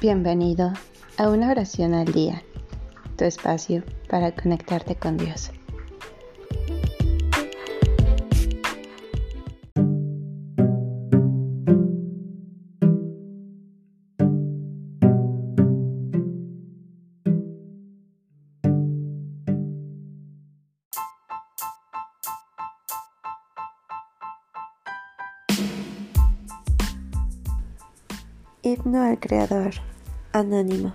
Bienvenido a una oración al día, tu espacio para conectarte con Dios. Himno al Creador. Anónimo.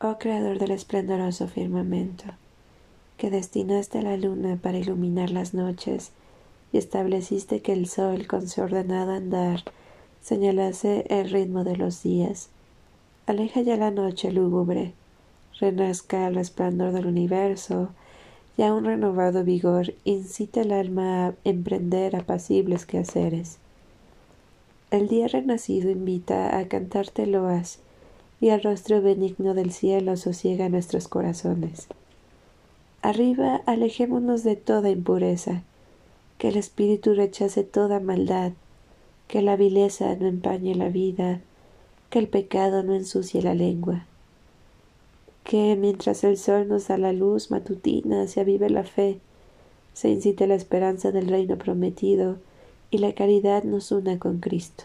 Oh Creador del esplendoroso firmamento, que destinaste la luna para iluminar las noches y estableciste que el sol con su ordenado andar señalase el ritmo de los días. Aleja ya la noche lúgubre, renazca el resplandor del universo, y a un renovado vigor incita el alma a emprender apacibles quehaceres. El día renacido invita a cantarte loas, y el rostro benigno del cielo sosiega nuestros corazones. Arriba alejémonos de toda impureza, que el espíritu rechace toda maldad, que la vileza no empañe la vida, que el pecado no ensucie la lengua, que mientras el sol nos da la luz matutina se avive la fe, se incite la esperanza del reino prometido y la caridad nos una con Cristo.